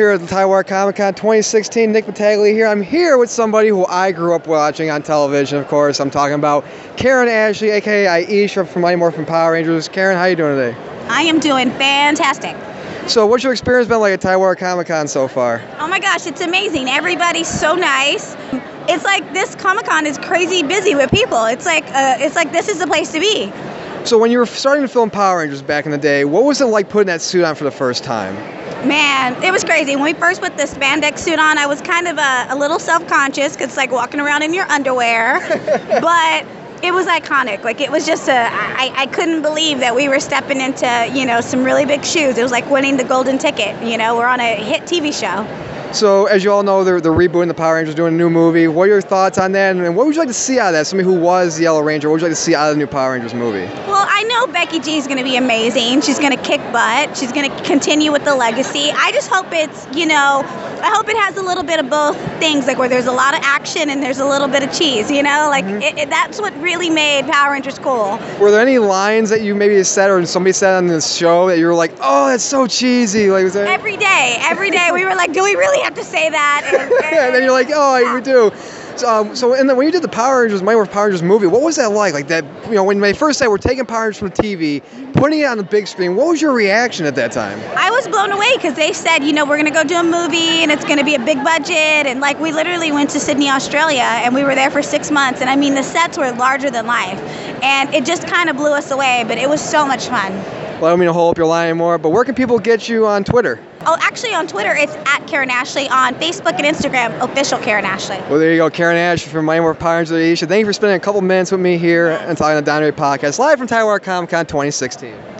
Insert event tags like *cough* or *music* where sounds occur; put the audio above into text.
here at the Tidewater Comic Con 2016. Nick Battaglia here. I'm here with somebody who I grew up watching on television, of course. I'm talking about Karan Ashley, aka Aisha from Mighty Morphin Power Rangers. Karan, how are you doing today? I am doing fantastic. So, what's your experience been like at Tidewater Comic Con so far? Oh my gosh, it's amazing. Everybody's so nice. It's like this Comic Con is crazy busy with people. It's like uh, it's like this is the place to be. So, when you were starting to film Power Rangers back in the day, what was it like putting that suit on for the first time? Man, it was crazy. When we first put the spandex suit on, I was kind of a, a little self-conscious because it's like walking around in your underwear. *laughs* but it was iconic. Like it was just a, I, I couldn't believe that we were stepping into, you know, some really big shoes. It was like winning the golden ticket. You know, we're on a hit TV show. So, as you all know, they're, they're rebooting the Power Rangers, doing a new movie. What are your thoughts on that? And what would you like to see out of that? Somebody who was the Yellow Ranger, what would you like to see out of the new Power Rangers movie? Well, I know Becky G is going to be amazing. She's going to kick butt. She's going to continue with the legacy. I just hope it's, you know, I hope it has a little bit of both things, like where there's a lot of action and there's a little bit of cheese, you know? Like, Mhm. it, it, that's what really made Power Rangers cool. Were there any lines that you maybe said or somebody said on this show that you were like, oh, that's so cheesy? Like, that, Every day, every day, we were like, do we really have to say that? *laughs* And, and then you're like, oh, I- we do. Um, so in the, when you did the Power Rangers, Morphin Power Rangers movie, what was that like? Like that, you know, when they first said we're taking Power Rangers from TV, putting it on the big screen, what was your reaction at that time? I was blown away because they said, you know, we're gonna go do a movie and it's gonna be a big budget and like we literally went to Sydney, Australia, and we were there for six months, and I mean the sets were larger than life, and it just kind of blew us away. But it was so much fun. Well, I don't mean to hold up your line anymore, but where can people get you on Twitter? Oh, actually, on Twitter it's at Karan Ashley. On Facebook and Instagram, official Karan Ashley. Well, there you go, Karan Ashley from Mighty Morphin Power Rangers. Aisha. Thank you for spending a couple minutes with me here and talking on the Downrate Podcast, live from Tidewater Comic Con 2016.